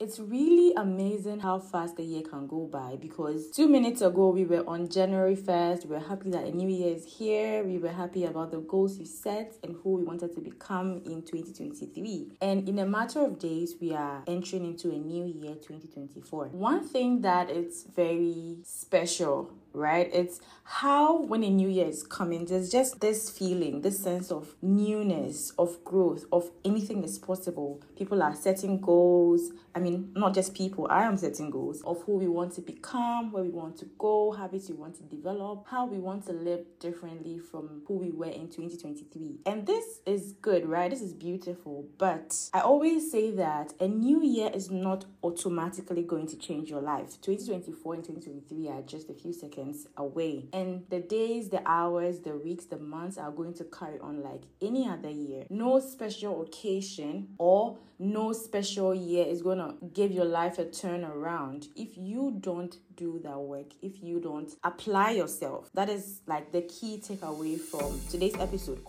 It's really amazing how fast the year can go by because two minutes ago we were on January 1st. We were happy that a new year is here. We were happy about the goals we set and who we wanted to become in 2023. And in a matter of days, we are entering into a new year 2024. One thing that is very special right? It's how when a new year is coming, there's just this feeling, this sense of newness, of growth, of anything is possible. People are setting goals. I mean, not just people, I am setting goals of who we want to become, where we want to go, habits we want to develop, how we want to live differently from who we were in 2023. And this is good, right? This is beautiful. But I always say that a new year is not automatically going to change your life. 2024 and 2023 are just a few seconds seconds away. And the days, the hours, the weeks, the months are going to carry on like any other year. No special occasion or no special year is going to give your life a turnaround if you don't do that work, if you don't apply yourself. That is like the key takeaway from today's episode.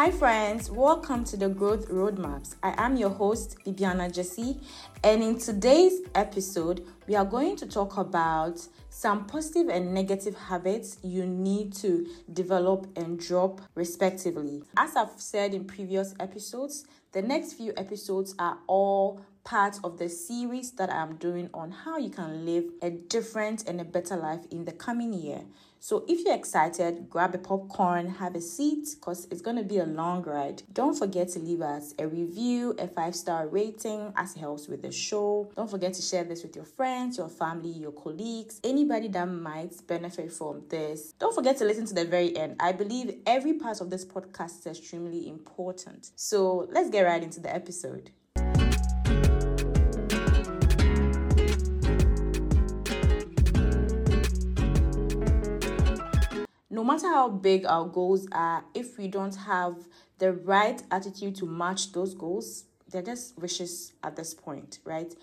Hi, friends, welcome to the Growth Roadmaps. I am your host, Bibiana Jesse, and in today's episode, we are going to talk about some positive and negative habits you need to develop and drop, respectively. As I've said in previous episodes, the next few episodes are all part of the series that I'm doing on how you can live a different and a better life in the coming year. So if you're excited, grab a popcorn, have a seat, because it's going to be a long ride. Don't forget to leave us a review, a five star rating, as it helps with the show. Don't forget to share this with your friends, your family, your colleagues, anybody that might benefit from this. Don't forget to listen to the very end. I believe every part of this podcast is extremely important. So let's get right into the episode. No matter how big our goals are, if we don't have the right attitude to match those goals, they're just wishes at this point, right?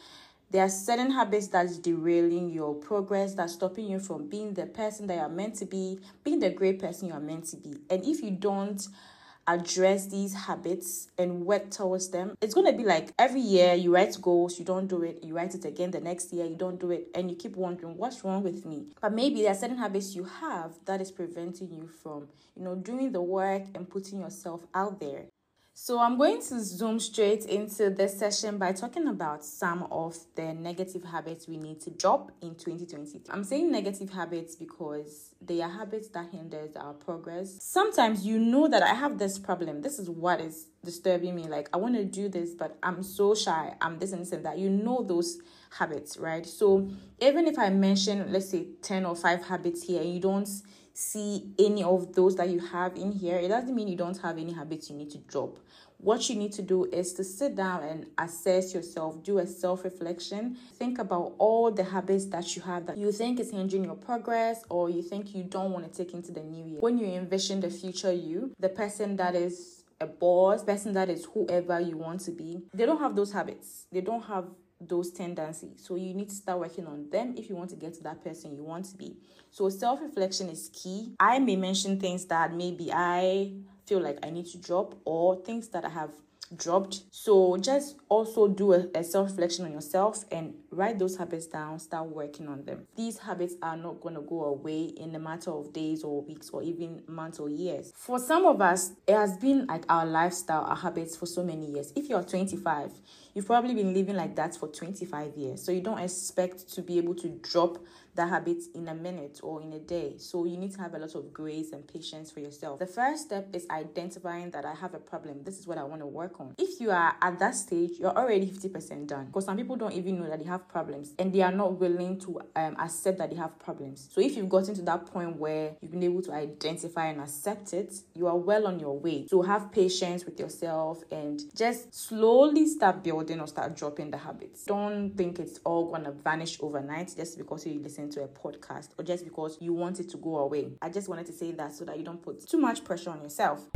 There are certain habits that's derailing your progress, that's stopping you from being the person that you're meant to be, being the great person you're meant to be. And if you don't address these habits and work towards them. It's going to be like every year you write goals, you don't do it, you write it again the next year, you don't do it, and you keep wondering, what's wrong with me? But maybe there are certain habits you have that is preventing you from, you know, doing the work and putting yourself out there. So, I'm going to zoom straight into this session by talking about some of the negative habits we need to drop in 2020. I'm saying negative habits because they are habits that hinders our progress. Sometimes you know that I have this problem. This is what is disturbing me. Like, I want to do this, but I'm so shy. I'm this and this and that. You know those habits, right? So, even if I mention, let's say, 10 or 5 habits here, you don't see any of those that you have in here, it doesn't mean you don't have any habits you need to drop. What you need to do is to sit down and assess yourself, do a self reflection, think about all the habits that you have that you think is hindering your progress or you think you don't want to take into the new year. When you envision the future you, the person that is a boss, person that is whoever you want to be, they don't have those habits. They don't have those tendencies. So you need to start working on them if you want to get to that person you want to be. So self reflection is key. I may mention things that maybe I feel like I need to drop or things that I have dropped. So just also do a, a self reflection on yourself and write those habits down, start working on them. These habits are not going to go away in a matter of days or weeks or even months or years. For some of us, it has been like our lifestyle, our habits for so many years. If you're 25, you've probably been living like that for 25 years. So you don't expect to be able to drop that habit in a minute or in a day. So you need to have a lot of grace and patience for yourself. The first step is identifying that I have a problem. This is what I want to work on. If you are at that stage, you're already 50% done because some people don't even know that they have problems and they are not willing to um, accept that they have problems. So if you've gotten to that point where you've been able to identify and accept it, you are well on your way. So have patience with yourself and just slowly start building or start dropping the habits. Don't think it's all gonna vanish overnight just because you listen to a podcast or just because you want it to go away. I just wanted to say that so that you don't put too much pressure on yourself.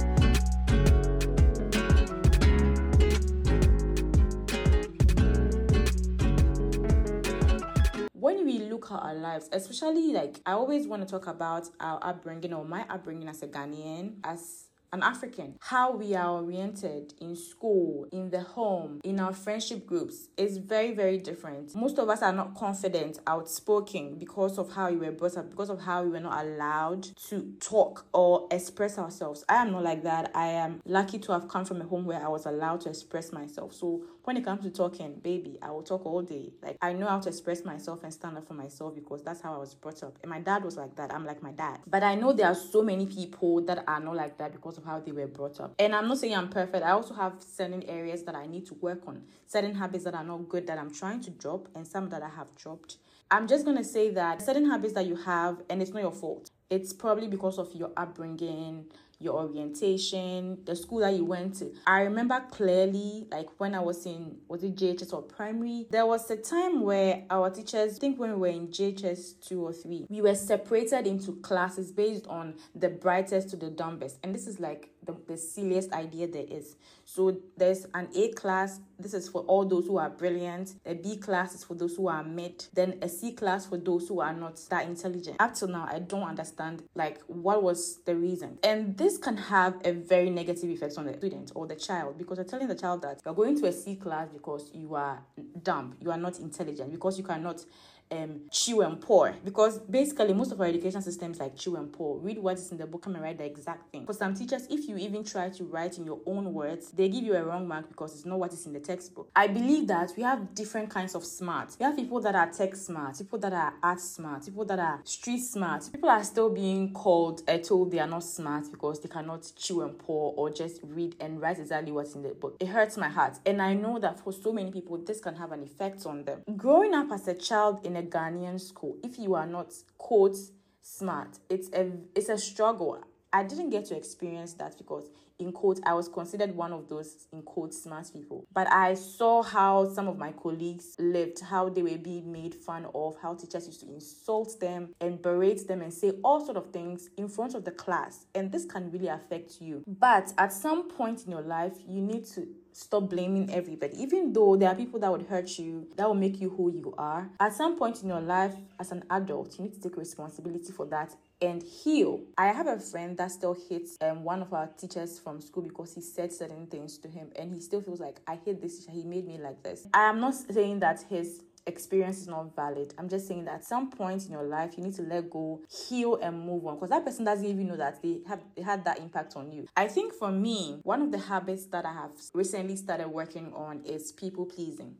when we look at our lives, especially like I always want to talk about our upbringing or my upbringing as a Ghanaian, as an African. How we are oriented in school, in the home, in our friendship groups is very, very different. Most of us are not confident, outspoken because of how we were brought up, because of how we were not allowed to talk or express ourselves. I am not like that. I am lucky to have come from a home where I was allowed to express myself. So when it comes to talking, baby, I will talk all day. Like I know how to express myself and stand up for myself because that's how I was brought up. And my dad was like that. I'm like my dad. But I know there are so many people that are not like that because of how they were brought up. And I'm not saying I'm perfect. I also have certain areas that I need to work on, certain habits that are not good that I'm trying to drop, and some that I have dropped. I'm just gonna say that certain habits that you have, and it's not your fault. It's probably because of your upbringing, your orientation, the school that you went to. I remember clearly, like when I was in, was it JHS or primary? There was a time where our teachers, I think when we were in JHS 2 or 3, we were separated into classes based on the brightest to the dumbest. And this is like the, the silliest idea there is. So there's an A class, this is for all those who are brilliant. A B class is for those who are mid. Then a C class for those who are not that intelligent. Up till now, I don't understand like what was the reason. And this can have a very negative effect on the student or the child because you're telling the child that you're going to a C class because you are dumb, you are not intelligent, because you cannot um, chew and pour because basically most of our education systems like chew and pour. Read what is in the book, and write the exact thing. For some teachers, if you even try to write in your own words, they give you a wrong mark because it's not what is in the textbook. I believe that we have different kinds of smart. We have people that are tech smart, people that are art smart, people that are street smart. People are still being called uh, told they are not smart because they cannot chew and pour or just read and write exactly what's in the book. It hurts my heart, and I know that for so many people, this can have an effect on them. Growing up as a child in a Ghanaian school, if you are not quote smart, it's a it's a struggle. I didn't get to experience that because in quote I was considered one of those in quote smart people. But I saw how some of my colleagues lived, how they were being made fun of, how teachers used to insult them and berate them and say all sort of things in front of the class. And this can really affect you. But at some point in your life, you need to stop blaming everybody. Even though there are people that would hurt you, that will make you who you are. At some point in your life, as an adult, you need to take responsibility for that and heal. I have a friend that still hates um, one of our teachers from school because he said certain things to him and he still feels like I hate this teacher. He made me like this. I am not saying that his experience is not valid. I'm just saying that at some point in your life you need to let go, heal and move on because that person doesn't even know that they have they had that impact on you. I think for me, one of the habits that I have recently started working on is people pleasing.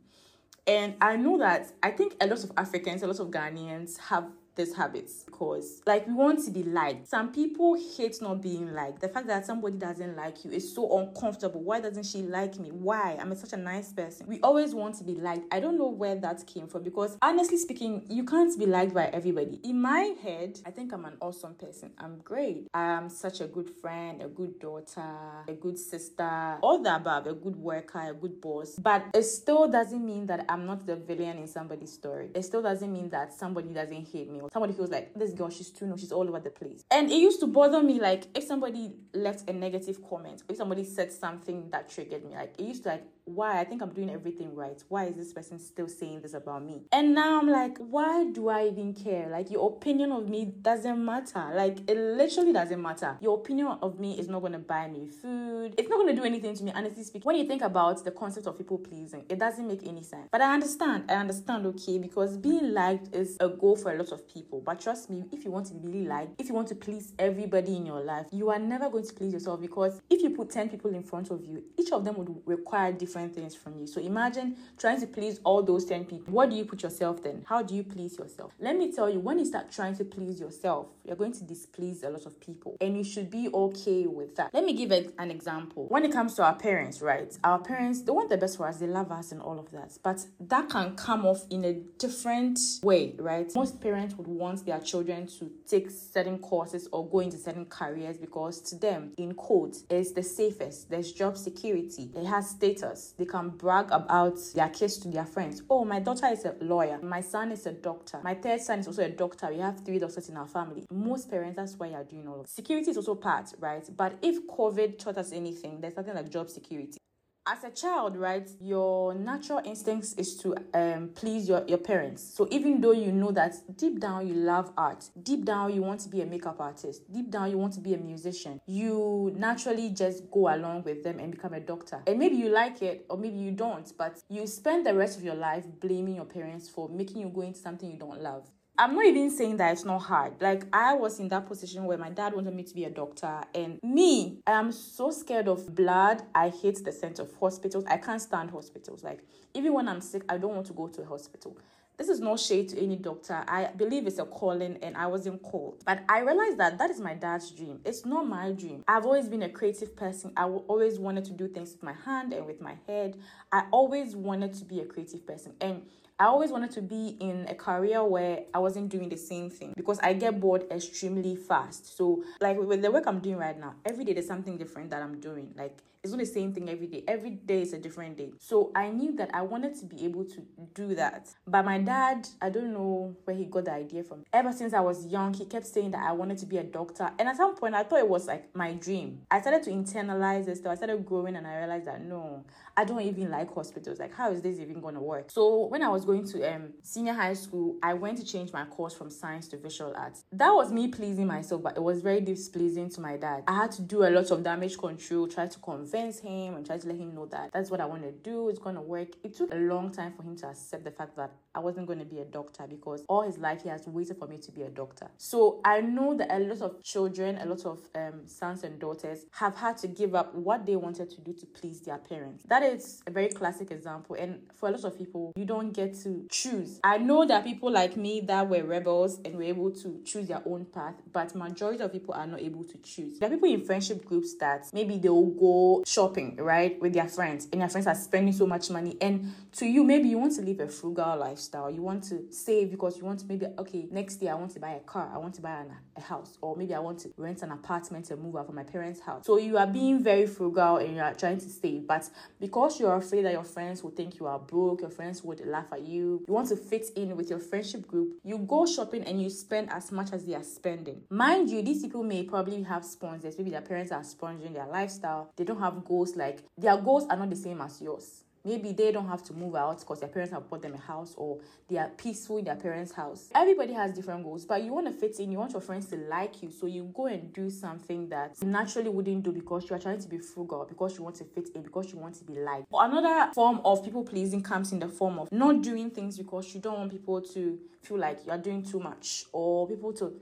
And I know that I think a lot of Africans, a lot of Ghanaians have these habits because like we want to be liked. Some people hate not being liked. The fact that somebody doesn't like you is so uncomfortable. Why doesn't she like me? Why? I'm such a nice person. We always want to be liked. I don't know where that came from because honestly speaking you can't be liked by everybody. In my head i think i'm an awesome person. I'm great. I'm such a good friend a good daughter a good sister all the above a good worker a good boss. But it still doesn't mean that i'm not the villain in somebody's story. It still doesn't mean that somebody doesn't hate me somebody feels like this girl she's too no she's all over the place. And it used to bother me like if somebody left a negative comment if somebody said something that triggered me like it used to like why I think I'm doing everything right. Why is this person still saying this about me? And now I'm like, why do I even care? Like, your opinion of me doesn't matter. Like, it literally doesn't matter. Your opinion of me is not going to buy me food. It's not going to do anything to me, honestly speaking. When you think about the concept of people pleasing, it doesn't make any sense. But I understand. I understand, okay, because being liked is a goal for a lot of people. But trust me, if you want to be really liked, if you want to please everybody in your life, you are never going to please yourself because if you put 10 people in front of you, each of them would require different different things from you. So imagine trying to please all those 10 people. What do you put yourself then? How do you please yourself? Let me tell you, when you start trying to please yourself, you're going to displease a lot of people. And you should be okay with that. Let me give an example. When it comes to our parents, right? Our parents, they want the best for us, they love us and all of that. But that can come off in a different way, right? Most parents would want their children to take certain courses or go into certain careers because to them, in quote, it's the safest. There's job security, it has status they can brag about their kids to their friends. Oh, my daughter is a lawyer. My son is a doctor. My third son is also a doctor. We have three doctors in our family. Most parents, that's why you're doing all of Security is also part, right? But if COVID taught us anything, there's nothing like job security. As a child, right, your natural instincts is to um, please your, your parents. So even though you know that deep down you love art, deep down you want to be a makeup artist, deep down you want to be a musician, you naturally just go along with them and become a doctor. And maybe you like it or maybe you don't, but you spend the rest of your life blaming your parents for making you go into something you don't love. I'm not even saying that it's not hard. Like I was in that position where my dad wanted me to be a doctor, and me, I am so scared of blood. I hate the scent of hospitals. I can't stand hospitals. Like even when I'm sick, I don't want to go to a hospital. This is no shade to any doctor. I believe it's a calling and I wasn't called. But I realized that that is my dad's dream. It's not my dream. I've always been a creative person. I always wanted to do things with my hand and with my head. I always wanted to be a creative person. And I always wanted to be in a career where I wasn't doing the same thing because I get bored extremely fast. So, like with the work I'm doing right now, every day there's something different that I'm doing. Like it's not the same thing every day. Every day is a different day. So I knew that I wanted to be able to do that. But my dad, I don't know where he got the idea from. Ever since I was young, he kept saying that I wanted to be a doctor. And at some point, I thought it was like my dream. I started to internalize this. So I started growing and I realized that no, I don't even like hospitals. Like, how is this even going to work? So when I was going to um senior high school, I went to change my course from science to visual arts. That was me pleasing myself, but it was very displeasing to my dad. I had to do a lot of damage control, try to convince him and try to let him know that that's what I want to do. It's going to work. It took a long time for him to accept the fact that I wasn't going to be a doctor because all his life he has waited for me to be a doctor. So I know that a lot of children, a lot of um, sons and daughters have had to give up what they wanted to do to please their parents. That is a very classic example. And for a lot of people, you don't get to choose. I know that people like me that were rebels and were able to choose their own path, but majority of people are not able to choose. There are people in friendship groups that maybe they will shopping, right, with their friends, and your friends are spending so much money. And to you, maybe you want to live a frugal lifestyle. You want to save because you want to maybe, okay, next year I want to buy a car, I want to buy an, a house, or maybe I want to rent an apartment and move out from my parents' house. So you are being very frugal and you are trying to save, but because you're afraid that your friends will think you are broke, your friends would laugh at you, you want to fit in with your friendship group, you go shopping and you spend as much as they are spending. Mind you, these people may probably have sponsors, maybe their parents are sponsoring their lifestyle, they don't have goals like their goals are not the same as yours. Maybe they don't have to move out because their parents have bought them a house or they are peaceful in their parents' house. Everybody has different goals, but you want to fit in, you want your friends to like you, so you go and do something that naturally wouldn't do because you are trying to be frugal, because you want to fit in, because you want to be liked. Another form of people pleasing comes in the form of not doing things because you don't want people to feel like you are doing too much or people to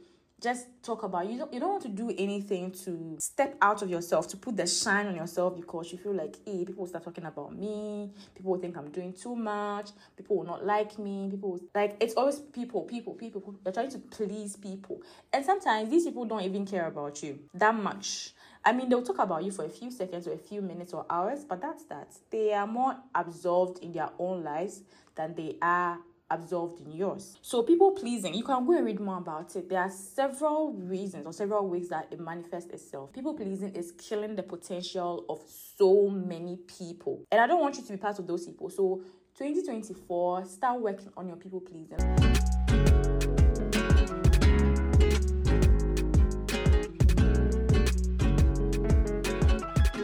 just talk about you don't you don't want to do anything to step out of yourself to put the shine on yourself because you feel like hey people will start talking about me people will think i'm doing too much people will not like me people will, like it's always people people people you're trying to please people and sometimes these people don't even care about you that much I mean, they'll talk about you for a few seconds or a few minutes or hours, but that's that. They are more absorbed in their own lives than they are absorbed in yours. So people pleasing, you can go and read more about it. There are several reasons or several ways that it manifests itself. People pleasing is killing the potential of so many people. And I don't want you to be part of those people. So 2024, start working on your people pleasing.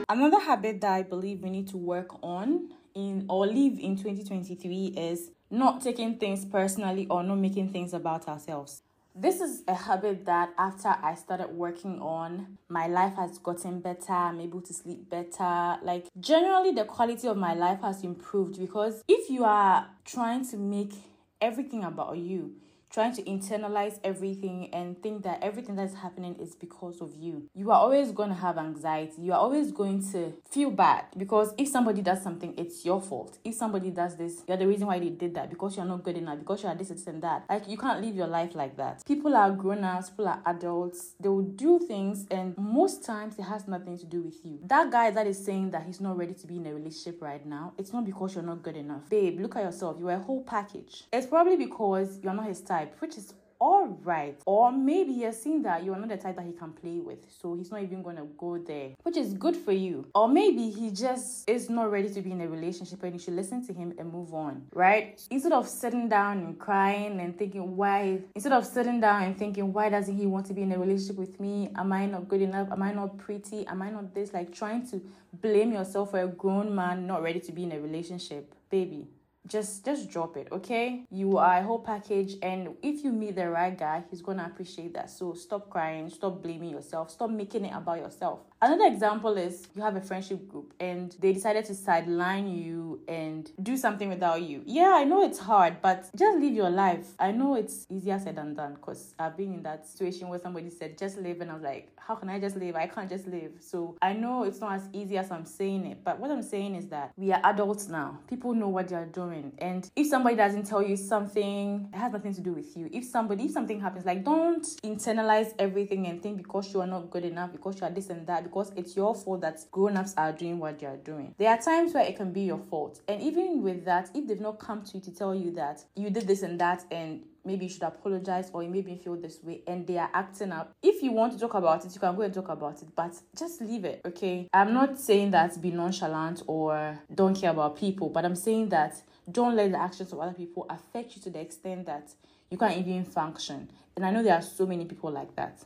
Another habit that I believe we need to work on in or live in 2023 is not taking things personally or not making things about ourselves. This is a habit that after I started working on, my life has gotten better. I'm able to sleep better. Like, generally, the quality of my life has improved because if you are trying to make everything about you, trying to internalize everything and think that everything that's happening is because of you. You are always going to have anxiety. You are always going to feel bad because if somebody does something, it's your fault. If somebody does this, you're the reason why they did that because you're not good enough, because you're this, this, and that. Like, you can't live your life like that. People are grown ups, people are adults. They will do things, and most times it has nothing to do with you. That guy that is saying that he's not ready to be in a relationship right now, it's not because you're not good enough. Babe, look at yourself. You're a whole package. It's probably because you're not his type type, which is all right. Or maybe has seen that you're not the type that he can play with, so he's not even gonna go there, which is good for you. Or maybe he just is not ready to be in a relationship and you should listen to him and move on, right? Instead of sitting down and crying and thinking, why, instead of sitting down and thinking, why doesn't he want to be in a relationship with me? Am I not good enough? Am I not pretty? Am I not this? Like trying to blame yourself for a grown man not ready to be in a relationship. Baby, just just drop it okay? You are a whole package and if you meet the right guy he's gonna appreciate that. So stop crying stop blaming yourself stop making it about yourself Another example is you have a friendship group and they decided to sideline you and do something without you. Yeah, I know it's hard, but just live your life. I know it's easier said than done because I've been in that situation where somebody said, just live. And I was like, how can I just live? I can't just live. So I know it's not as easy as I'm saying it, but what I'm saying is that we are adults now. People know what they are doing. And if somebody doesn't tell you something, it has nothing to do with you. If somebody, if something happens, like don't internalize everything and think because you are not good enough, because you are this and that because it's your fault that grown-ups are doing what they are doing. There are times where it can be your fault. And even with that, if they've not come to you to tell you that you did this and that and maybe you should apologize or you made me feel this way and they are acting up. If you want to talk about it, you can go and talk about it, but just leave it, okay? I'm not saying that be nonchalant or don't care about people, but I'm saying that don't let the actions of other people affect you to the extent that you can't even function. And I know there are so many people like that.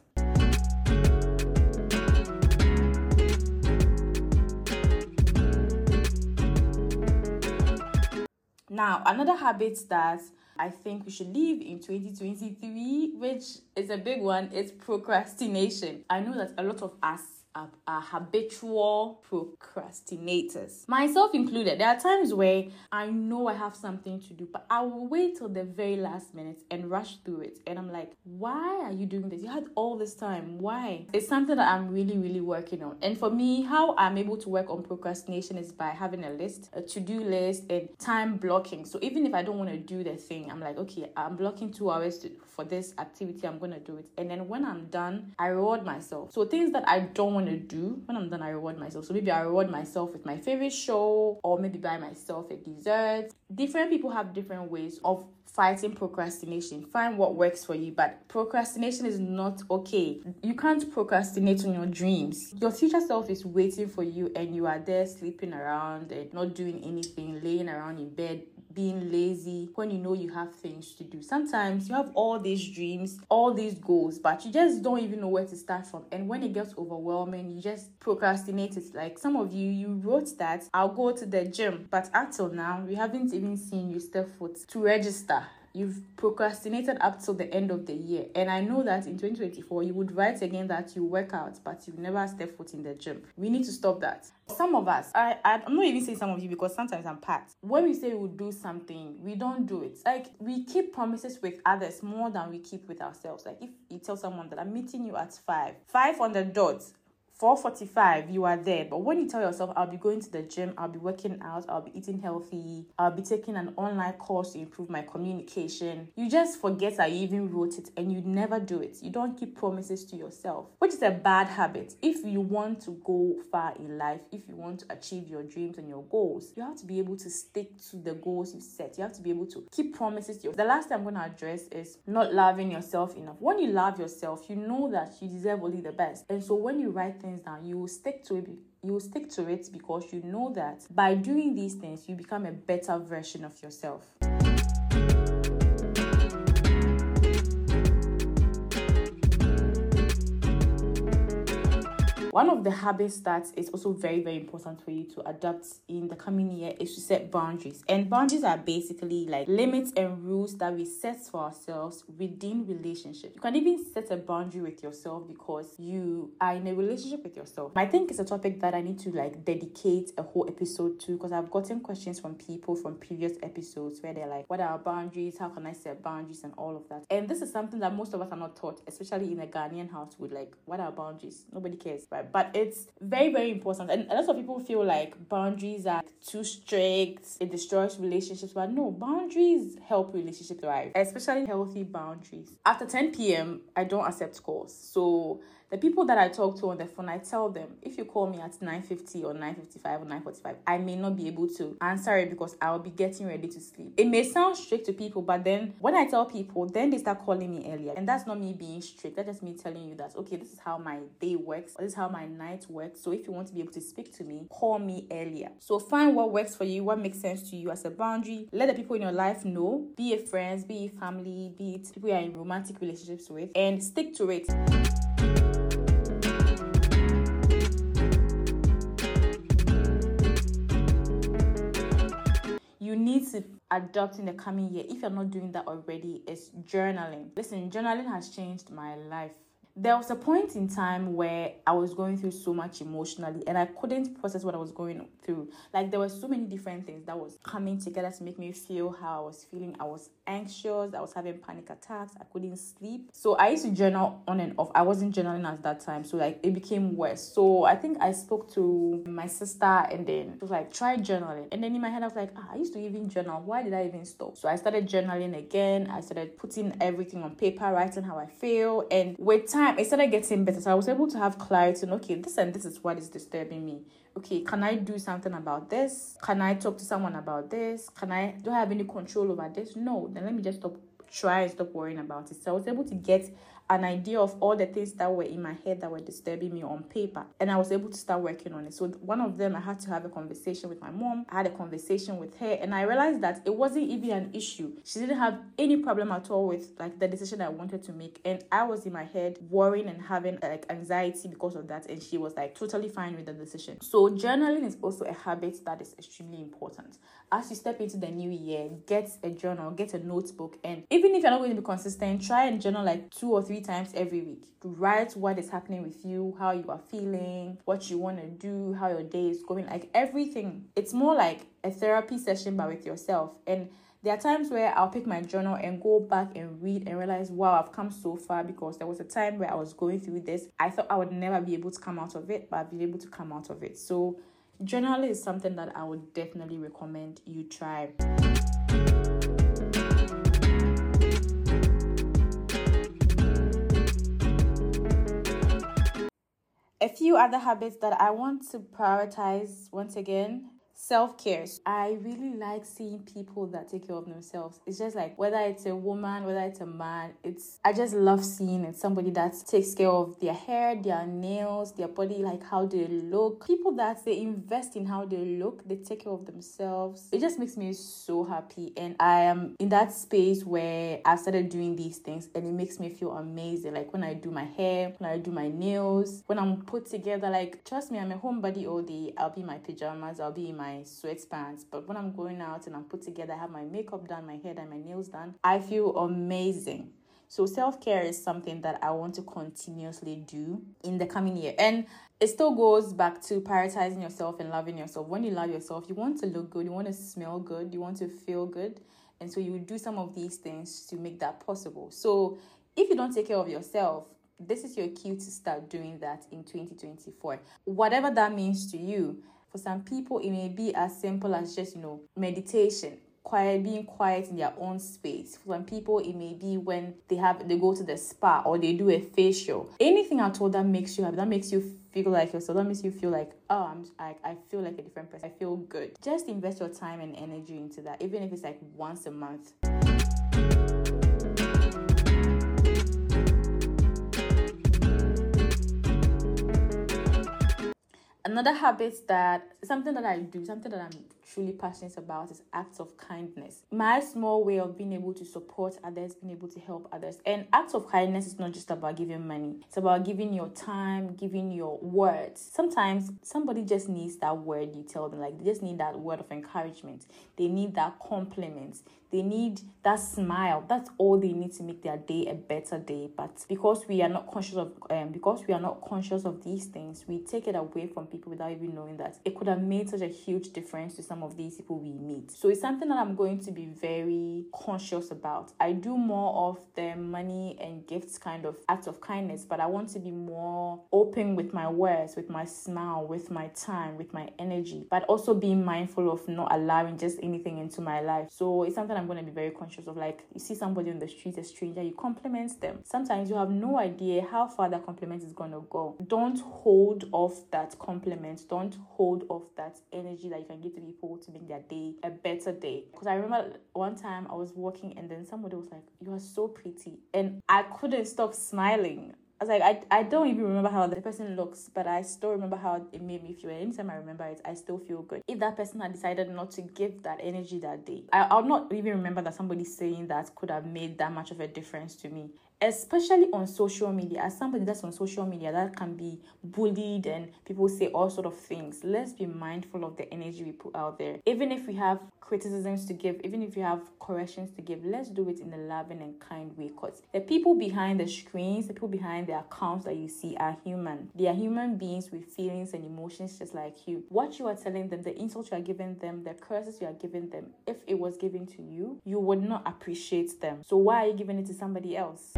Now, another habit that I think we should leave in 2023, which is a big one, is procrastination. I know that a lot of us are, habitual procrastinators, myself included. There are times where I know I have something to do, but I will wait till the very last minute and rush through it. And I'm like, why are you doing this? You had all this time. Why? It's something that I'm really, really working on. And for me, how I'm able to work on procrastination is by having a list, a to do list, and time blocking. So even if I don't want to do the thing, I'm like, okay, I'm blocking two hours to, for this activity, I'm going to do it. And then when I'm done, I reward myself. So things that I don't want to do, when I'm done, I reward myself. So maybe I reward myself with my favorite show, or maybe buy myself a dessert. Different people have different ways of fighting procrastination. Find what works for you, but procrastination is not okay. You can't procrastinate on your dreams. Your future self is waiting for you, and you are there sleeping around and not doing anything, laying around in bed, being lazy when you know you have things to do. Sometimes you have all these dreams, all these goals, but you just don't even know where to start from. And when it gets overwhelming, you just procrastinate it. Like some of you, you wrote that I'll go to the gym, but until now, we haven't even seen you step foot to register you've procrastinated up till the end of the year. And I know that in 2024, you would write again that you work out, but you never step foot in the gym. We need to stop that. Some of us, I, I'm not even saying some of you because sometimes I'm part. When we say we'll do something, we don't do it. Like we keep promises with others more than we keep with ourselves. Like if you tell someone that I'm meeting you at five, five on the dot, 4:45 you are there. But when you tell yourself I'll be going to the gym I'll be working out I'll be eating healthy I'll be taking an online course to improve my communication you just forget you even wrote it and you never do it. You don't keep promises to yourself which is a bad habit. If you want to go far in life if you want to achieve your dreams and your goals you have to be able to stick to the goals you set. You have to be able to keep promises to yourself. the last thing I'm going to address is not loving yourself enough. When you love yourself you know that you deserve only the best. And so when you write things things down, you will stick to it. You will stick to it because you know that by doing these things, you become a better version of yourself. One of the habits that is also very, very important for you to adopt in the coming year is to set boundaries. And boundaries are basically like limits and rules that we set for ourselves within relationships. You can even set a boundary with yourself because you are in a relationship with yourself. I think it's a topic that I need to like dedicate a whole episode to because I've gotten questions from people from previous episodes where they're like, What are boundaries? How can I set boundaries and all of that? And this is something that most of us are not taught, especially in a Ghanaian household. Like, what are boundaries? Nobody cares, right? But it's very, very important. And a lot of people feel like boundaries are too strict, it destroys relationships. But no, boundaries help relationships thrive, especially healthy boundaries. After 10 p.m., I don't accept calls. So the people that I talk to on the phone, I tell them if you call me at 9:50 or 9:55 or 9:45, I may not be able to answer it because I'll be getting ready to sleep. It may sound strict to people, but then when I tell people, then they start calling me earlier. And that's not me being strict. That's just me telling you that okay, this is how my day works, this is how my night works. So if you want to be able to speak to me, call me earlier. So find what works for you, what makes sense to you as a boundary. Let the people in your life know, be it friends, be it family, be it people you are in romantic relationships with, and stick to it. Need to adopt in the coming year, if you're not doing that already, is journaling. Listen, journaling has changed my life there was a point in time where I was going through so much emotionally and I couldn't process what I was going through. Like there were so many different things that was coming together to make me feel how I was feeling. I was anxious, I was having panic attacks, I couldn't sleep. So I used to journal on and off. I wasn't journaling at that time. So like it became worse. So I think I spoke to my sister and then it was like try journaling. And then in my head I was like, ah, I used to even journal. Why did I even stop? So I started journaling again. I started putting everything on paper, writing how I feel. And with time time, it started getting better. So I was able to have clarity and okay, this and this is what is disturbing me. Okay, can I do something about this? Can I talk to someone about this? Can I do I have any control over this? No, then let me just stop try and stop worrying about it. So I was able to get an idea of all the things that were in my head that were disturbing me on paper and i was able to start working on it. So one of them i had to have a conversation with my mom. I had a conversation with her and i realized that it wasn't even an issue. She didn't have any problem at all with like the decision i wanted to make and i was in my head worrying and having like anxiety because of that and she was like totally fine with the decision. So journaling is also a habit that is extremely important. As you step into the new year get a journal get a notebook and even if you're not going to be consistent try and journal like two or three three times every week. Write what is happening with you, how you are feeling, what you want to do, how your day is going, like everything. It's more like a therapy session, but with yourself. And there are times where I'll pick my journal and go back and read and realize, wow, I've come so far because there was a time where I was going through this. I thought I would never be able to come out of it, but I've been able to come out of it. So, journaling is something that I would definitely recommend you try. A few other habits that I want to prioritize once again self care. I really like seeing people that take care of themselves. It's just like whether it's a woman, whether it's a man, it's I just love seeing it. Somebody that takes care of their hair, their nails, their body, like how they look. People that they invest in how they look, they take care of themselves. It just makes me so happy. And I am in that space where I started doing these things and it makes me feel amazing. Like when I do my hair, when I do my nails, when I'm put together, like trust me, I'm a homebody all day. I'll be in my pajamas, I'll be in my my sweatpants. But when I'm going out and I'm put together, I have my makeup done, my hair done, my nails done, I feel amazing. So self care is something that I want to continuously do in the coming year. And it still goes back to prioritizing yourself and loving yourself. When you love yourself, you want to look good, you want to smell good, you want to feel good. And so you do some of these things to make that possible. So if you don't take care of yourself, this is your cue to start doing that in 2024. Whatever that means to you, for some people, it may be as simple as just, you know, meditation, quiet being quiet in their own space. For some people it may be when they have they go to the spa or they do a facial. Anything at all that makes you happy that makes you feel like yourself that makes you feel like oh i'm I, I feel like a different person i feel good. Just invest your time and energy into that even if it's like once a month Another habit that something that I do, something that I'm truly passionate about is acts of kindness. My small way of being able to support others, being able to help others. And acts of kindness is not just about giving money. It's about giving your time, giving your words. Sometimes somebody just needs that word you tell them. Like they just need that word of encouragement. They need that compliment. they need that smile. That's all they need to make their day a better day. But because we are not conscious of um because we are not conscious of these things, we take it away from people without even knowing that it could have made such a huge difference to some of these people we meet. So it's something that I'm going to be very conscious about. I do more of the money and gifts kind of acts of kindness, but I want to be more open with my words, with my smile, with my time, with my energy, but also being mindful of not allowing just anything into my life. So it's something I'm going to be very conscious of. Like you see somebody on the street, a stranger, you compliment them. Sometimes you have no idea how far that compliment is going to go. Don't hold off that compliment. Don't hold off that energy that you can give to people to make their day a better day. Because I remember one time I was walking and then somebody was like, You are so pretty. And I couldn't stop smiling. I was like, I, I don't even remember how the person looks, but I still remember how it made me feel. Anytime I remember it, I still feel good. If that person had decided not to give that energy that day, I, I'll not even remember that somebody saying that could have made that much of a difference to me especially on social media as somebody that's on social media that can be bullied and people say all sort of things let's be mindful of the energy we put out there. Even if we have criticisms to give even if you have corrections to give let's do it in a loving and kind way. Because the people behind the screens the people behind the accounts that you see are human. They are human beings with feelings and emotions just like you. What you are telling them the insults you are giving them the curses you are giving them if it was given to you you would not appreciate them. So why are you giving it to somebody else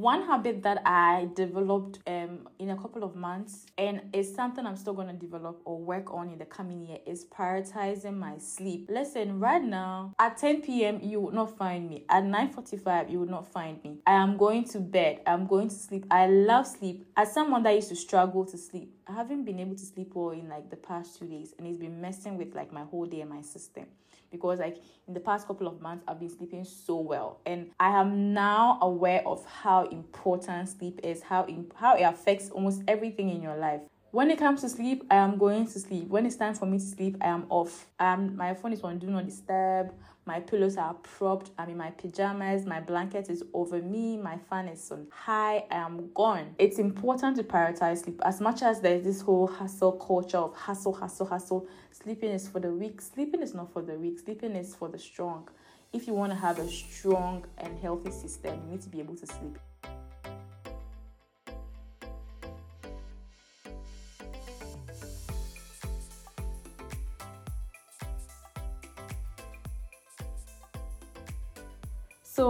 one habit that I developed um in a couple of months and it's something I'm still gonna develop or work on in the coming year is prioritizing my sleep. Listen, right now at 10 p.m. you would not find me. At 9:45 you would not find me. I am going to bed. I'm going to sleep. I love sleep. As someone that used to struggle to sleep, I haven't been able to sleep well in like the past two days and it's been messing with like my whole day and my system because like in the past couple of months I've been sleeping so well. And I am now aware of how important sleep is how in, how it affects almost everything in your life when it comes to sleep, I am going to sleep. When it's time for me to sleep, I am off. Um, my phone is on do not disturb. My pillows are propped. I'm in my pajamas. My blanket is over me. My fan is on high. I am gone. It's important to prioritize sleep. As much as there's this whole hustle culture of hustle, hustle, hustle, sleeping is for the weak. Sleeping is not for the weak. Sleeping is for the strong. If you want to have a strong and healthy system, you need to be able to sleep.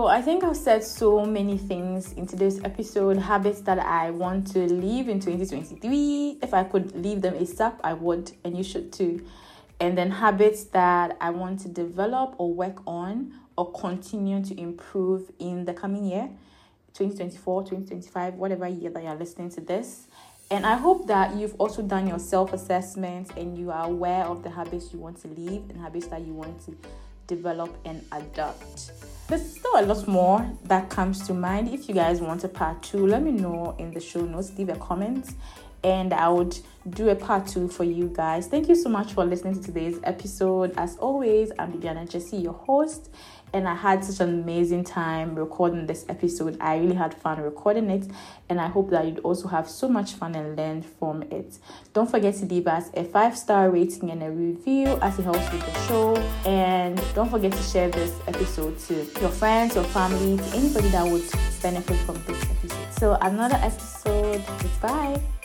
So I think I've said so many things in today's episode, habits that I want to leave in 2023. If I could leave them ASAP, I would, and you should too. And then habits that I want to develop or work on or continue to improve in the coming year, 2024, 2025, whatever year that you're listening to this. And I hope that you've also done your self assessment and you are aware of the habits you want to leave and habits that you want to develop and adopt. There's still a lot more that comes to mind. If you guys want a part two, let me know in the show notes. Leave a comment and I would do a part two for you guys. Thank you so much for listening to today's episode. As always, I'm Viviana Jesse, your host, and I had such an amazing time recording this episode. I really had fun recording it, and I hope that you'd also have so much fun and learn from it. Don't forget to leave us a five star rating and a review as it helps with the show, and don't forget to share this episode to your friends, your family, to anybody that would benefit from this episode. So, another episode. Goodbye.